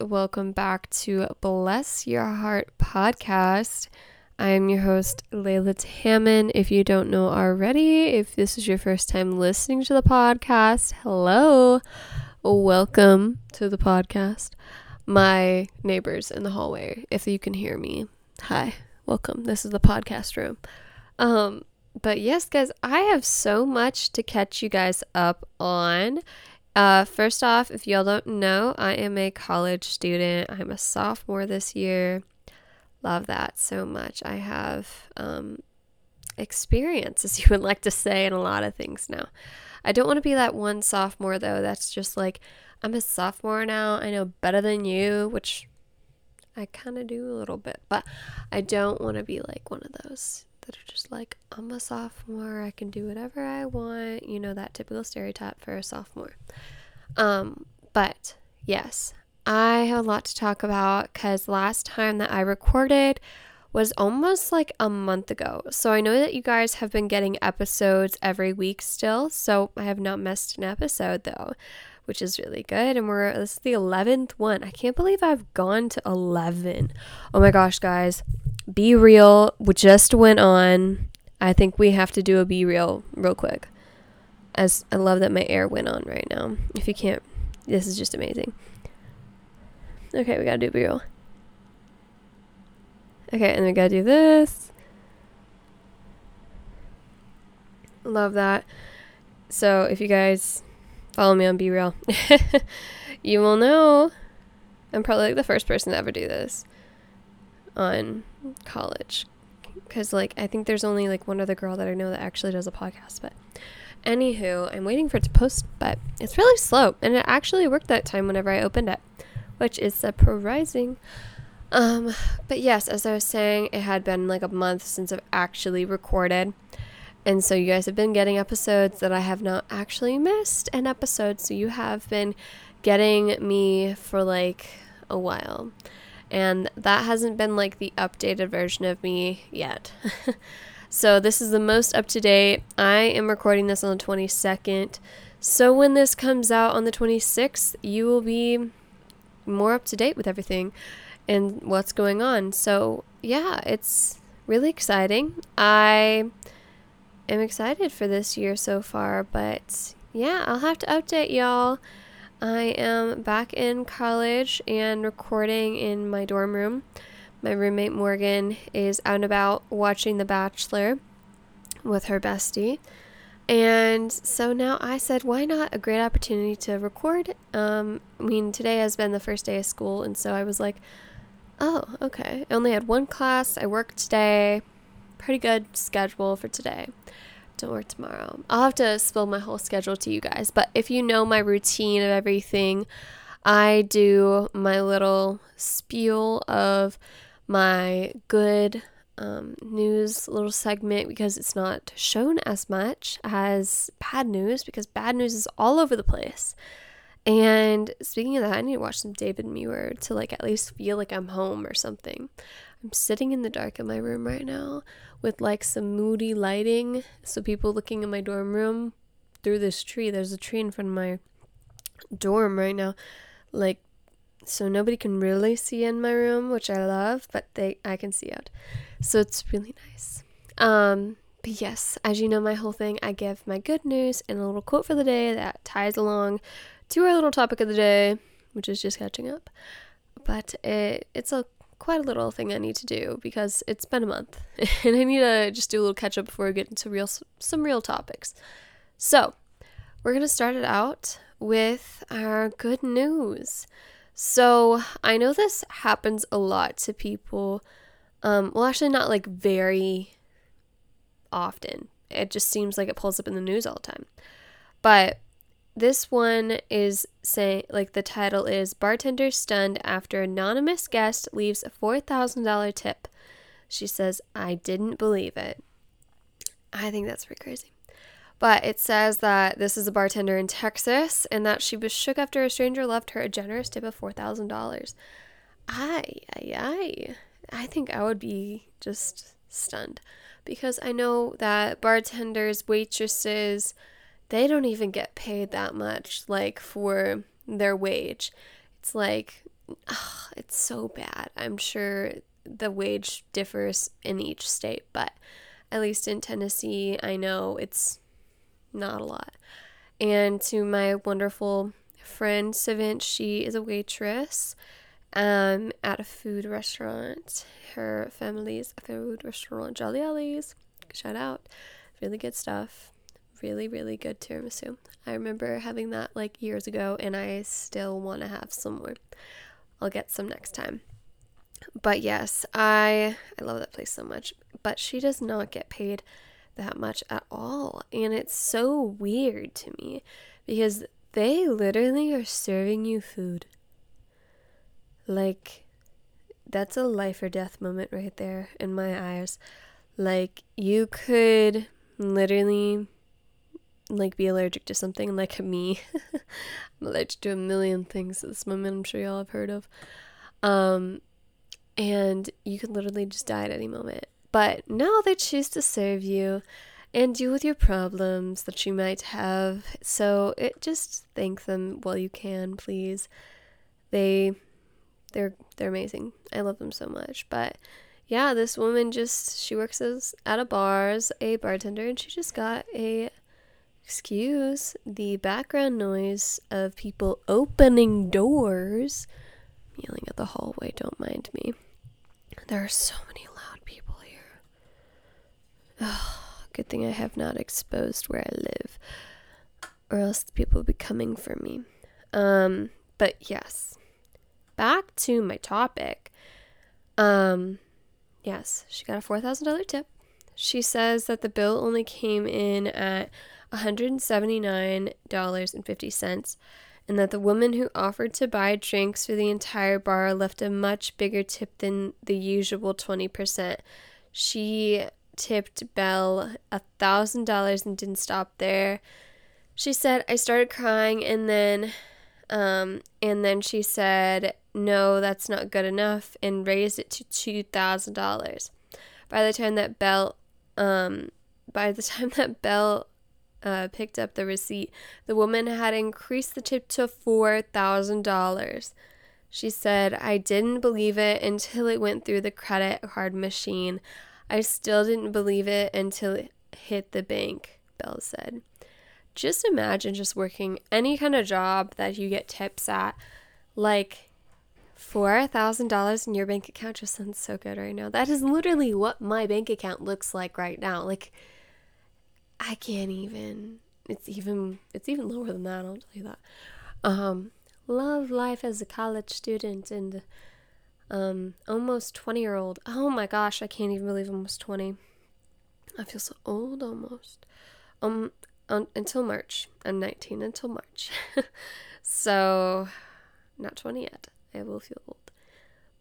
welcome back to Bless Your Heart podcast. I am your host, Layla Tammen. If you don't know already, if this is your first time listening to the podcast, hello, welcome to the podcast. My neighbors in the hallway, if you can hear me, hi, welcome. This is the podcast room. Um, but yes, guys, I have so much to catch you guys up on. Uh, first off, if y'all don't know, I am a college student. I'm a sophomore this year. Love that so much. I have um, experience, as you would like to say, in a lot of things now. I don't want to be that one sophomore, though, that's just like, I'm a sophomore now. I know better than you, which I kind of do a little bit, but I don't want to be like one of those that are just like, I'm a sophomore, I can do whatever I want, you know, that typical stereotype for a sophomore. Um, but yes, I have a lot to talk about because last time that I recorded was almost like a month ago. So I know that you guys have been getting episodes every week still. So I have not missed an episode though, which is really good. And we're this is the 11th one. I can't believe I've gone to 11. Oh my gosh, guys. BeReal just went on. I think we have to do a BeReal real real quick. As I love that my air went on right now. If you can't, this is just amazing. Okay, we gotta do BeReal. Okay, and we gotta do this. Love that. So if you guys follow me on BeReal, you will know I'm probably like the first person to ever do this on college. Because, like, I think there's only like one other girl that I know that actually does a podcast. But, anywho, I'm waiting for it to post, but it's really slow. And it actually worked that time whenever I opened it, which is surprising. Um, but yes, as I was saying, it had been like a month since I've actually recorded. And so you guys have been getting episodes that I have not actually missed an episode. So you have been getting me for like a while and that hasn't been like the updated version of me yet. so this is the most up to date. I am recording this on the 22nd. So when this comes out on the 26th, you will be more up to date with everything and what's going on. So, yeah, it's really exciting. I am excited for this year so far, but yeah, I'll have to update y'all I am back in college and recording in my dorm room. My roommate Morgan is out and about watching The Bachelor with her bestie. And so now I said, why not a great opportunity to record? Um, I mean, today has been the first day of school, and so I was like, oh, okay. I only had one class. I worked today. Pretty good schedule for today don't work tomorrow. I'll have to spill my whole schedule to you guys. But if you know my routine of everything, I do my little spiel of my good um, news little segment because it's not shown as much as bad news because bad news is all over the place. And speaking of that, I need to watch some David Muir to like at least feel like I'm home or something. I'm sitting in the dark in my room right now with like some moody lighting. So people looking in my dorm room through this tree. There's a tree in front of my dorm right now. Like so nobody can really see in my room, which I love, but they I can see out. So it's really nice. Um but yes, as you know my whole thing, I give my good news and a little quote for the day that ties along to our little topic of the day, which is just catching up. But it it's a quite a little thing I need to do because it's been a month and I need to just do a little catch up before we get into real some real topics. So, we're going to start it out with our good news. So, I know this happens a lot to people. Um, well, actually, not like very often. It just seems like it pulls up in the news all the time. But this one is saying, like, the title is Bartender Stunned After Anonymous Guest Leaves a $4,000 Tip. She says, I didn't believe it. I think that's pretty crazy. But it says that this is a bartender in Texas and that she was shook after a stranger left her a generous tip of $4,000. I, I, I, I think I would be just stunned because I know that bartenders, waitresses, they don't even get paid that much like for their wage. It's like it's so bad. I'm sure the wage differs in each state, but at least in Tennessee, I know it's not a lot. And to my wonderful friend Savint, she is a waitress um, at a food restaurant. Her family's food restaurant, Jolly Ellie's. Shout out. Really good stuff. Really, really good tiramisu. I remember having that like years ago, and I still want to have some more. I'll get some next time. But yes, I I love that place so much. But she does not get paid that much at all, and it's so weird to me because they literally are serving you food. Like that's a life or death moment right there in my eyes. Like you could literally like be allergic to something like me. I'm allergic to a million things at this moment, I'm sure y'all have heard of. Um and you could literally just die at any moment. But now they choose to serve you and deal with your problems that you might have. So it just thank them while you can, please. They they're they're amazing. I love them so much. But yeah, this woman just she works as at a bar as a bartender and she just got a excuse the background noise of people opening doors. I'm yelling at the hallway, don't mind me. There are so many loud people here. Good thing I have not exposed where I live, or else people would be coming for me. Um, but yes, back to my topic. Um, yes, she got a four thousand dollar tip. She says that the bill only came in at $179.50, and that the woman who offered to buy drinks for the entire bar left a much bigger tip than the usual 20%. She tipped Belle $1,000 and didn't stop there. She said, I started crying and then um, and then she said, No, that's not good enough, and raised it to $2,000. By the time that Belle um, by the time that Belle uh, picked up the receipt, the woman had increased the tip to $4,000. She said, I didn't believe it until it went through the credit card machine. I still didn't believe it until it hit the bank, Belle said. Just imagine just working any kind of job that you get tips at. Like, $4,000 in your bank account just sounds so good right now. That is literally what my bank account looks like right now. Like, I can't even. It's even it's even lower than that. I'll tell you that. Um, love life as a college student and um almost 20 year old. Oh my gosh, I can't even believe almost 20. I feel so old almost. Um, un- until March. I'm 19 until March. so, not 20 yet. I will feel old.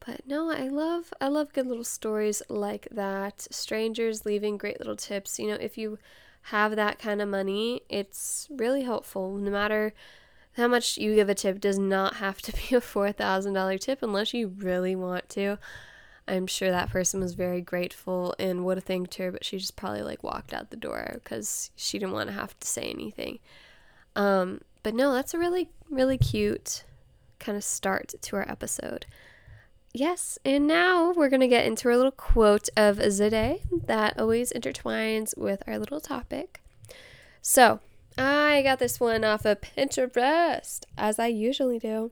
But no, I love I love good little stories like that. Strangers leaving great little tips. You know, if you have that kind of money, it's really helpful. No matter how much you give a tip, does not have to be a $4,000 tip unless you really want to. I'm sure that person was very grateful and would have thanked her, but she just probably like walked out the door because she didn't want to have to say anything. Um, but no, that's a really, really cute kind of start to our episode. Yes, and now we're going to get into our little quote of day that always intertwines with our little topic. So, I got this one off of Pinterest, as I usually do.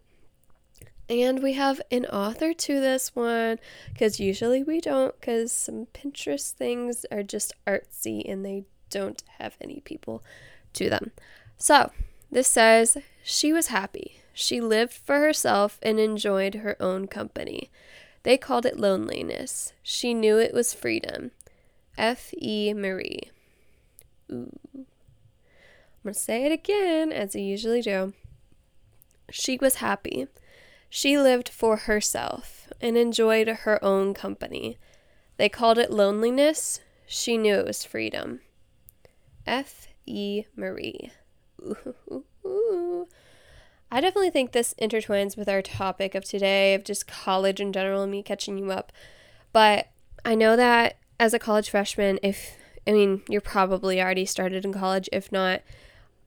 And we have an author to this one, because usually we don't, because some Pinterest things are just artsy and they don't have any people to them. So, this says, She was happy. She lived for herself and enjoyed her own company. They called it loneliness. She knew it was freedom. F. E. Marie. Ooh. I'm going to say it again, as I usually do. She was happy. She lived for herself and enjoyed her own company. They called it loneliness. She knew it was freedom. F. E. Marie. Ooh. I definitely think this intertwines with our topic of today of just college in general and me catching you up. But I know that as a college freshman, if I mean, you're probably already started in college, if not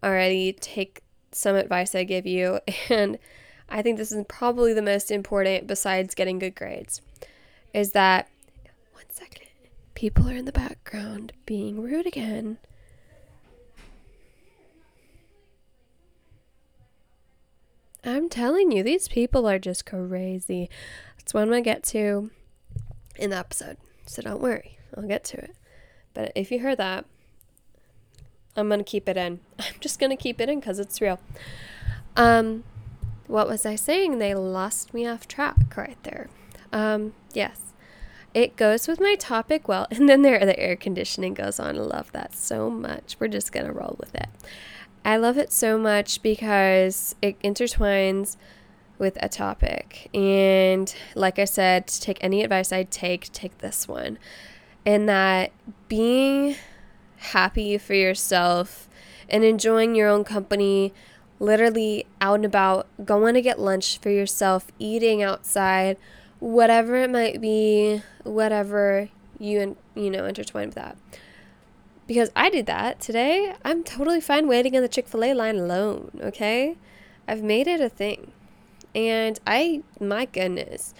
already, take some advice I give you. And I think this is probably the most important besides getting good grades, is that, one second, people are in the background being rude again. I'm telling you, these people are just crazy. That's what I'm get to in the episode. So don't worry, I'll get to it. But if you heard that, I'm going to keep it in. I'm just going to keep it in because it's real. Um, what was I saying? They lost me off track right there. Um, yes. It goes with my topic well. And then there the air conditioning goes on. I love that so much. We're just going to roll with it. I love it so much because it intertwines with a topic. And like I said, take any advice I take, take this one. And that being happy for yourself and enjoying your own company, literally out and about, going to get lunch for yourself, eating outside, whatever it might be, whatever you and you know intertwine with that because I did that today. I'm totally fine waiting in the Chick fil A line alone, okay? I've made it a thing. And I, my goodness,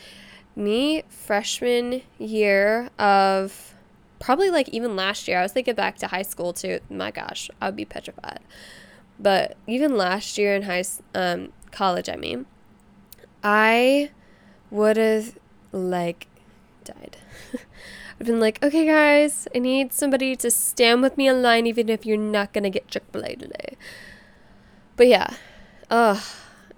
me, freshman year of probably like even last year, I was thinking back to high school too. My gosh, I would be petrified. But even last year in high, um, college, I mean, I would have like died. I've been like, okay, guys, I need somebody to stand with me in line, even if you're not gonna get Chick Fil A today. But yeah, ugh,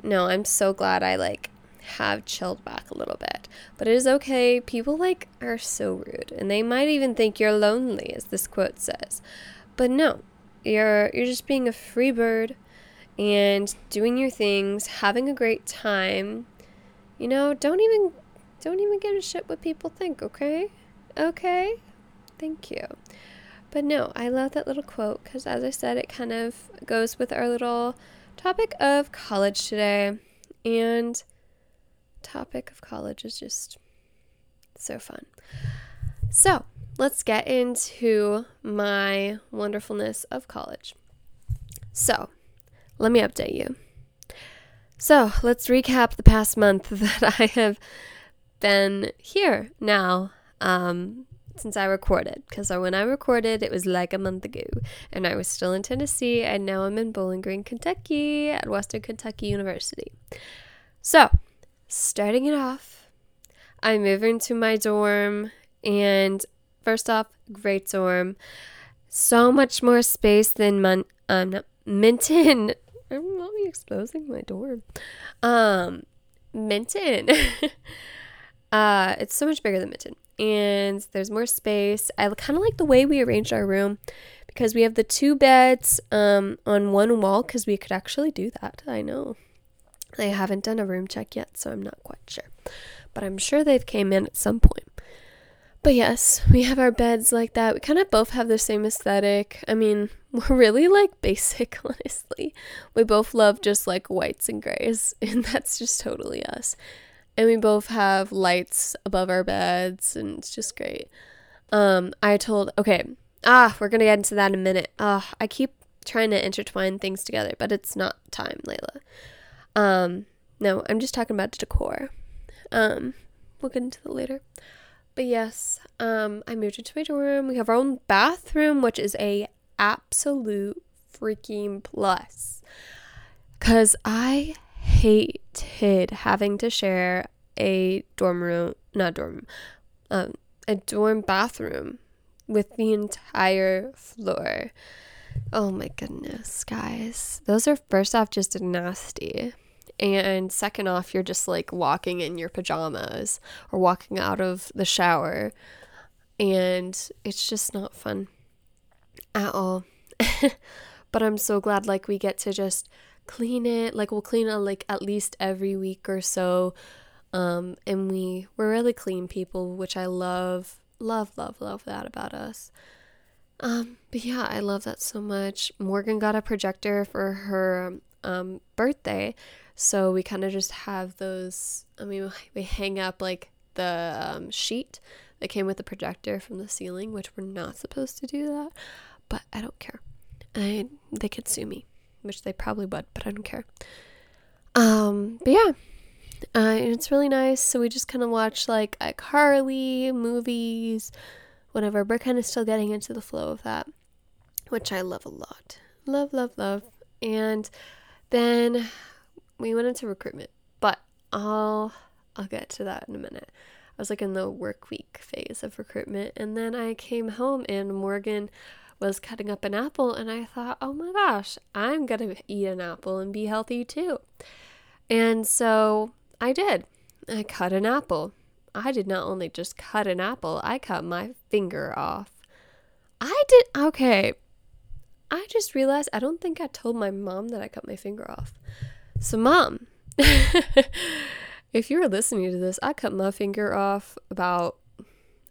no, I'm so glad I like have chilled back a little bit. But it is okay. People like are so rude, and they might even think you're lonely, as this quote says. But no, you're you're just being a free bird and doing your things, having a great time. You know, don't even don't even give a shit what people think, okay? Okay, thank you. But no, I love that little quote because, as I said, it kind of goes with our little topic of college today. And topic of college is just so fun. So, let's get into my wonderfulness of college. So, let me update you. So, let's recap the past month that I have been here now um, since I recorded. Because when I recorded, it was like a month ago, and I was still in Tennessee, and now I'm in Bowling Green, Kentucky, at Western Kentucky University. So, starting it off, I move into my dorm, and first off, great dorm. So much more space than Mon- um, Minton. I'm not exposing my dorm. Um, Minton. uh, it's so much bigger than Minton and there's more space. I kind of like the way we arranged our room because we have the two beds um, on one wall because we could actually do that. I know. I haven't done a room check yet, so I'm not quite sure. But I'm sure they've came in at some point. But yes, we have our beds like that. We kind of both have the same aesthetic. I mean, we're really like basic, honestly. We both love just like whites and grays, and that's just totally us and we both have lights above our beds and it's just great. Um i told okay ah we're gonna get into that in a minute. Ah i keep trying to intertwine things together but it's not time layla. Um no i'm just talking about decor. Um we'll get into that later. But yes um i moved into my dorm. We have our own bathroom which is a absolute freaking plus. Because i hated having to share a dorm room, not dorm, um, a dorm bathroom with the entire floor. Oh my goodness, guys. Those are first off just nasty. And second off, you're just like walking in your pajamas or walking out of the shower. And it's just not fun at all. but I'm so glad like we get to just clean it. Like we'll clean it like at least every week or so. Um, and we we're really clean people, which I love, love, love, love that about us. Um, but yeah, I love that so much. Morgan got a projector for her um, birthday, so we kind of just have those. I mean, we hang up like the um, sheet that came with the projector from the ceiling, which we're not supposed to do that, but I don't care. I they could sue me which they probably would, but I don't care. Um, but yeah, uh, it's really nice. So we just kind of watch like iCarly movies, whatever. We're kind of still getting into the flow of that, which I love a lot. Love, love, love. And then we went into recruitment, but I'll I'll get to that in a minute. I was like in the work week phase of recruitment, and then I came home and Morgan was cutting up an apple, and I thought, oh my gosh, I'm gonna eat an apple and be healthy too. And so I did. I cut an apple. I did not only just cut an apple, I cut my finger off. I did, okay. I just realized I don't think I told my mom that I cut my finger off. So, mom, if you're listening to this, I cut my finger off about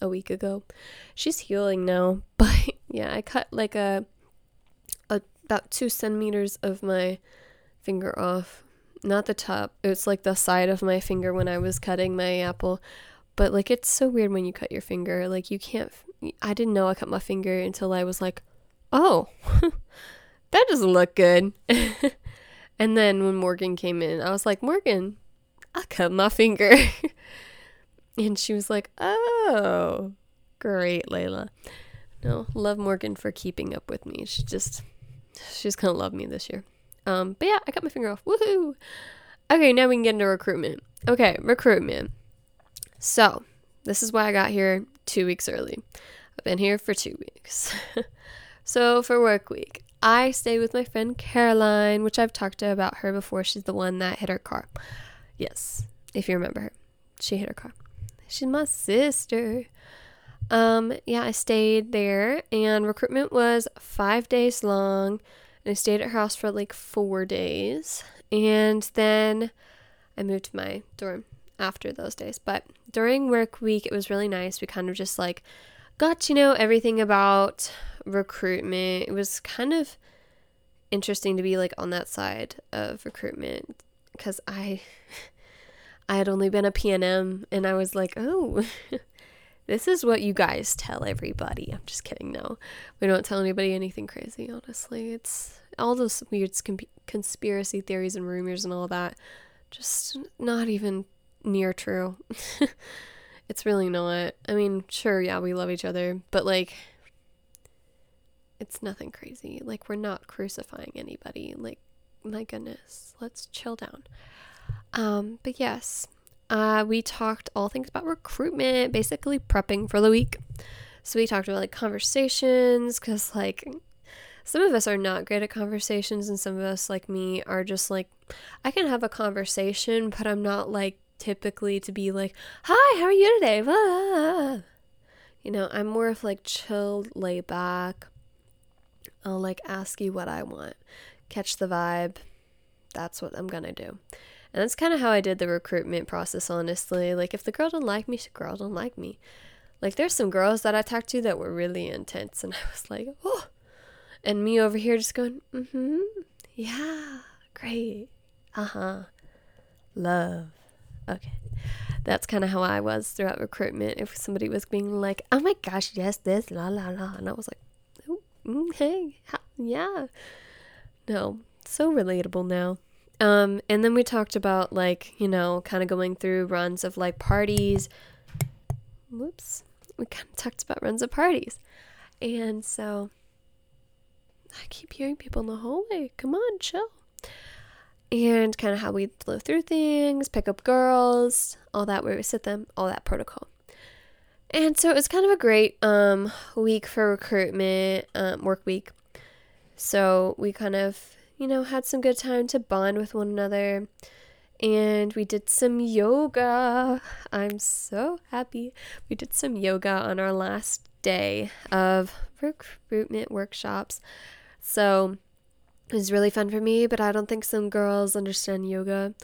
a week ago. She's healing now, but yeah, I cut like a, a about two centimeters of my finger off. Not the top. It's like the side of my finger when I was cutting my apple. But like it's so weird when you cut your finger. Like you can't. I didn't know I cut my finger until I was like, oh, that doesn't look good. and then when Morgan came in, I was like, Morgan, I cut my finger. And she was like, oh, great, Layla. No, love Morgan for keeping up with me. She just, she's gonna love me this year. Um, but yeah, I cut my finger off. Woohoo! Okay, now we can get into recruitment. Okay, recruitment. So, this is why I got here two weeks early. I've been here for two weeks. so, for work week, I stay with my friend Caroline, which I've talked to about her before. She's the one that hit her car. Yes, if you remember her, she hit her car. She's my sister. Um, yeah, I stayed there, and recruitment was five days long. And I stayed at her house for like four days. And then I moved to my dorm after those days. But during work week, it was really nice. We kind of just like got to know everything about recruitment. It was kind of interesting to be like on that side of recruitment because I I had only been a PNM and I was like, "Oh, this is what you guys tell everybody. I'm just kidding. No, we don't tell anybody anything crazy, honestly. It's all those weird conspiracy theories and rumors and all that. Just not even near true. it's really not. I mean, sure, yeah, we love each other, but like, it's nothing crazy. Like, we're not crucifying anybody. Like, my goodness, let's chill down. Um, but yes, uh, we talked all things about recruitment, basically prepping for the week. So we talked about like conversations, because like some of us are not great at conversations, and some of us, like me, are just like, I can have a conversation, but I'm not like typically to be like, Hi, how are you today? Blah. You know, I'm more of like chilled, lay back. I'll like ask you what I want, catch the vibe. That's what I'm gonna do. And that's kind of how I did the recruitment process, honestly. Like, if the girl don't like me, the girl don't like me. Like, there's some girls that I talked to that were really intense, and I was like, oh. And me over here just going, mm hmm, yeah, great, uh huh, love. Okay. That's kind of how I was throughout recruitment. If somebody was being like, oh my gosh, yes, this, la la la. And I was like, oh, mm, hey, yeah. No, so relatable now. Um, and then we talked about like, you know, kind of going through runs of like parties. Whoops. We kind of talked about runs of parties. And so I keep hearing people in the hallway. Come on, chill. And kind of how we flow through things, pick up girls, all that, where we sit them, all that protocol. And so it was kind of a great um, week for recruitment, um, work week. So we kind of you know, had some good time to bond with one another. And we did some yoga. I'm so happy. We did some yoga on our last day of recruitment workshops. So it was really fun for me, but I don't think some girls understand yoga.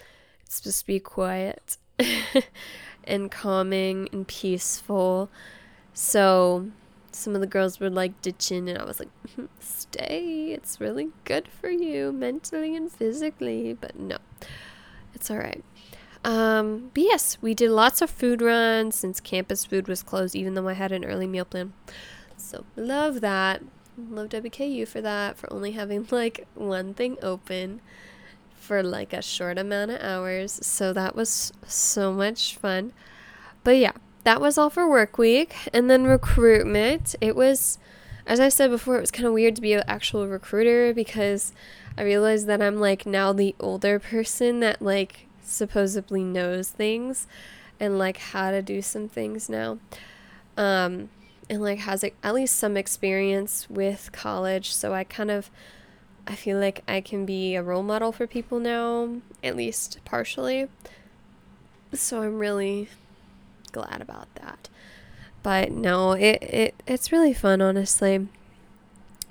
It's supposed to be quiet and calming and peaceful. So some of the girls were like ditching, and I was like, stay. It's really good for you mentally and physically. But no, it's all right. Um, but yes, we did lots of food runs since campus food was closed, even though I had an early meal plan. So love that. Love WKU for that, for only having like one thing open. for like a short amount of hours. So that was so much fun. But yeah, that was all for work week. And then recruitment. It was, as I said before, it was kind of weird to be an actual recruiter because I realized that I'm like now the older person that like supposedly knows things and like how to do some things now. Um, and like has at least some experience with college. So I kind of I feel like I can be a role model for people now, at least partially. So I'm really glad about that. But no, it, it it's really fun, honestly.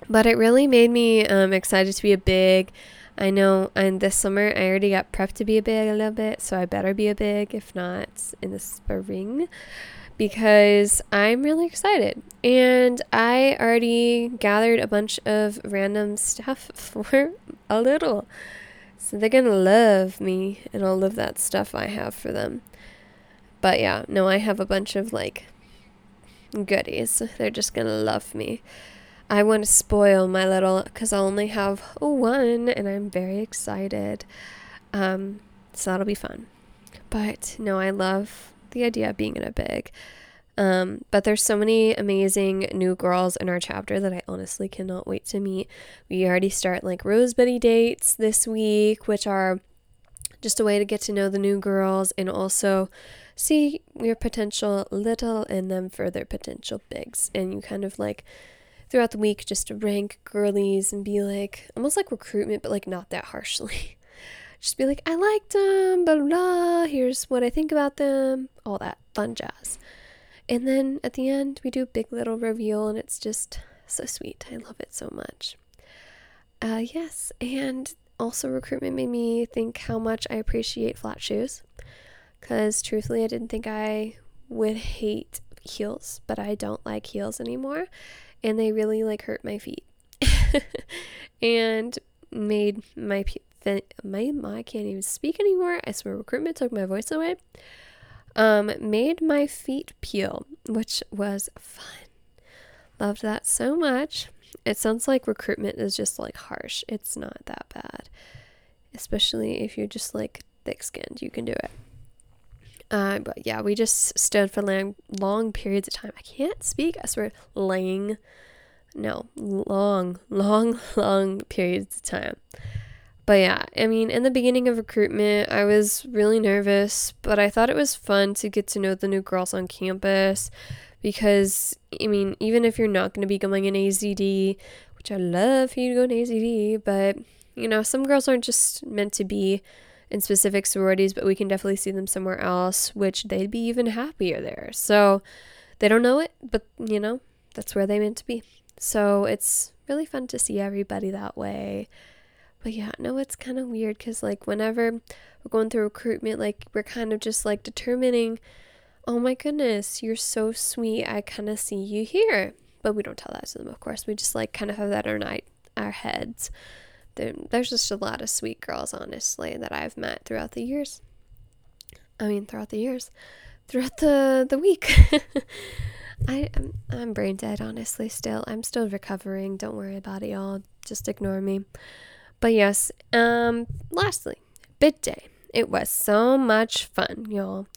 But it really made me um, excited to be a big. I know, and this summer I already got prepped to be a big a little bit, so I better be a big, if not in the spring because I'm really excited. And I already gathered a bunch of random stuff for a little. So they're to love me and all of that stuff I have for them. But yeah, no, I have a bunch of like goodies. They're just going to love me. I want to spoil my little, because I only have one and I'm very excited. Um, so that'll be fun. But no, I love the idea of being in a big. Um, but there's so many amazing new girls in our chapter that I honestly cannot wait to meet. We already start like Rosebuddy dates this week, which are just a way to get to know the new girls and also see your potential little and then further potential bigs. And you kind of like throughout the week just rank girlies and be like almost like recruitment, but like not that harshly. just be like, I liked them, blah, blah, blah. Here's what I think about them, all that fun jazz. And then at the end, we do a big little reveal, and it's just so sweet. I love it so much. Uh, yes, and also recruitment made me think how much I appreciate flat shoes. Because truthfully, I didn't think I would hate heels, but I don't like heels anymore, and they really like hurt my feet. and made my my, my I can't even speak anymore. I swear recruitment took my voice away. Um, made my feet peel, which was fun. Loved that so much. It sounds like recruitment is just like harsh. It's not that bad. Especially if you're just like thick skinned, you can do it. Uh, but yeah, we just stood for long, long periods of time. I can't speak. I swear, laying. No, long, long, long periods of time. But yeah, I mean, in the beginning of recruitment, I was really nervous, but I thought it was fun to get to know the new girls on campus because, I mean, even if you're not going to be going in AZD, which I love for you to go in AZD, but, you know, some girls aren't just meant to be in specific sororities, but we can definitely see them somewhere else, which they'd be even happier there. So they don't know it, but, you know, that's where they meant to be. So it's really fun to see everybody that way. But yeah, no, it's kind of weird because, like, whenever we're going through recruitment, like, we're kind of just like determining, oh my goodness, you're so sweet. I kind of see you here. But we don't tell that to them, of course. We just like kind of have that in our, our heads. There, there's just a lot of sweet girls, honestly, that I've met throughout the years. I mean, throughout the years, throughout the the week. I I'm, I'm brain dead, honestly. Still, I'm still recovering. Don't worry about it, y'all. Just ignore me. But yes, um, lastly, bid day. It was so much fun, y'all.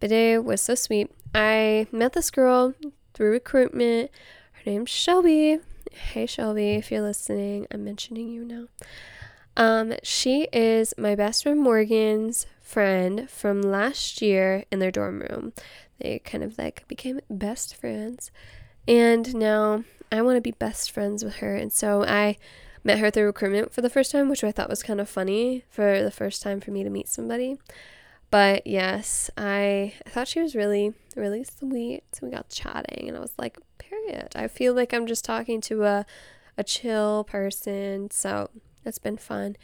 Bid day was so sweet. I met this girl through recruitment. Her name's Shelby. Hey Shelby, if you're listening, I'm mentioning you now. Um, she is my best friend Morgan's friend from last year in their dorm room. They kind of like became best friends. And now I want to be best friends with her. And so I met her through recruitment for the first time, which I thought was kind of funny for the first time for me to meet somebody. But yes, I, I thought she was really, really sweet. So we got chatting, and I was like, period. I feel like I'm just talking to a, a chill person. So it's been fun.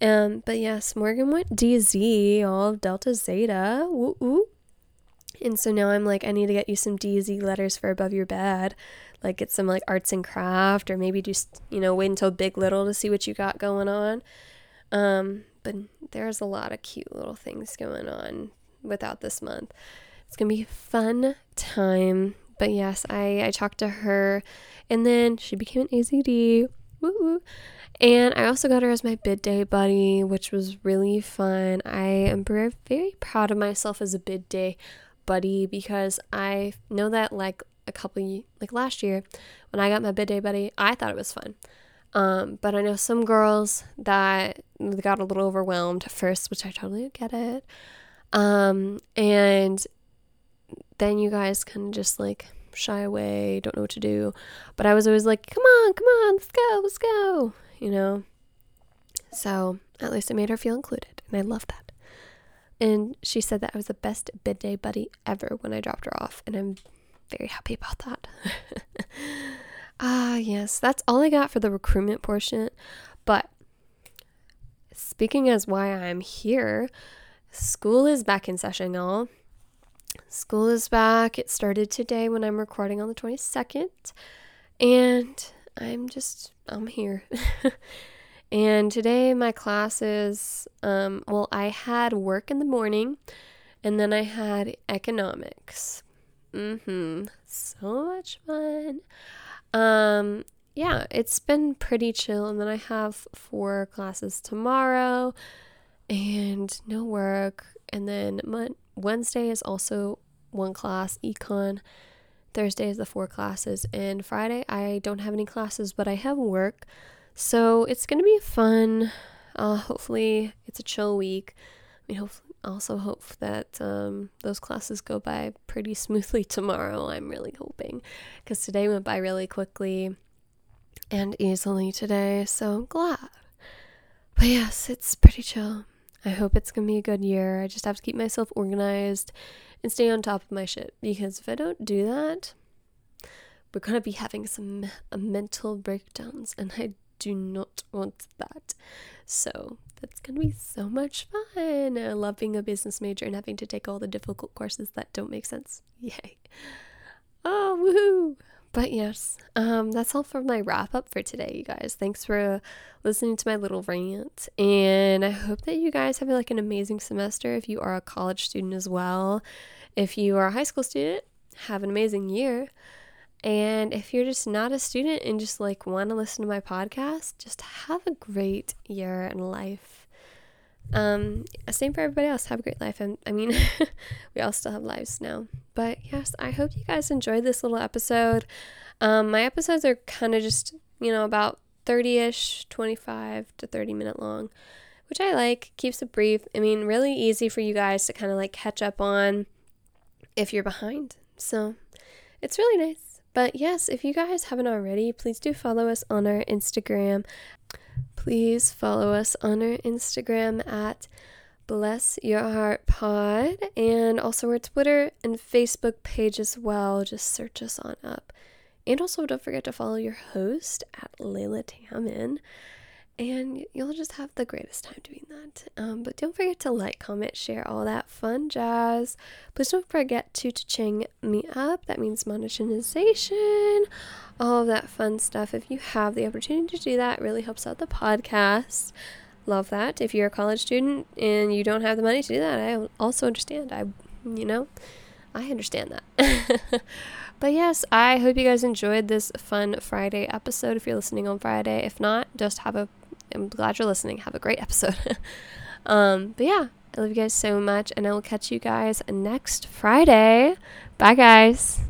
Um, but yes, Morgan went DZ, all Delta Zeta. Woo woo. And so now I'm like, I need to get you some DZ letters for above your bed like get some like arts and craft or maybe just you know wait until big little to see what you got going on um but there's a lot of cute little things going on without this month it's gonna be a fun time but yes i i talked to her and then she became an azd Woo! And I also got her as my bid day buddy, which was really fun. I am very, proud of myself as a bid day buddy because I know that like a couple like last year when I got my bid day buddy, I thought it was fun. Um, but I know some girls that got a little overwhelmed first, which I totally get it. Um, and then you guys kind of just like shy away, don't know what to do. But I was always like, come on, come on, let's go, let's go, you know? So at least it made her feel included, and I love that. And she said that I was the best bid day buddy ever when I dropped her off, and I'm very happy about that. ah, yes, that's all I got for the recruitment portion. But speaking as why I'm here, school is back in session, y'all. School is back. It started today when I'm recording on the 22nd. And I'm just, I'm here. and today my classes, um, well, I had work in the morning and then I had economics. Mm-hmm. So much fun. Um, yeah, it's been pretty chill. And then I have four classes tomorrow and no work. And then mon- Wednesday is also one class, econ. Thursday is the four classes. And Friday, I don't have any classes, but I have work. So it's going to be fun. Uh, hopefully, it's a chill week. I mean, hopefully, also hope that um, those classes go by pretty smoothly tomorrow. I'm really hoping because today went by really quickly and easily today. So I'm glad. But yes, it's pretty chill. I hope it's going to be a good year. I just have to keep myself organized and stay on top of my shit because if I don't do that, we're going to be having some uh, mental breakdowns and I do not want that. So that's going to be so much fun. I love being a business major and having to take all the difficult courses that don't make sense. Yay. Oh, woohoo! But yes, um, that's all for my wrap up for today, you guys. Thanks for listening to my little rant. And I hope that you guys have like an amazing semester if you are a college student as well. If you are a high school student, have an amazing year. And if you're just not a student and just like want to listen to my podcast, just have a great year in life. Um, same for everybody else. Have a great life. And I mean, we all still have lives now. But yes, I hope you guys enjoyed this little episode. Um, my episodes are kind of just, you know, about 30 ish, 25 to 30 minute long, which I like. Keeps it brief. I mean, really easy for you guys to kind of like catch up on if you're behind. So it's really nice. But yes, if you guys haven't already, please do follow us on our Instagram please follow us on our Instagram at Bless Your Heart Pod and also our Twitter and Facebook page as well. Just search us on up. And also don't forget to follow your host at Layla Tammen and you'll just have the greatest time doing that. Um, but don't forget to like, comment, share, all that fun jazz. Please don't forget to ching me up. That means monetization, all of that fun stuff. If you have the opportunity to do that, really helps out the podcast. Love that. If you're a college student and you don't have the money to do that, I also understand. I, you know, I understand that. But yes, I hope you guys enjoyed this fun Friday episode. If you're listening on Friday, if not, just have a I'm glad you're listening. Have a great episode. um, but yeah, I love you guys so much, and I will catch you guys next Friday. Bye, guys.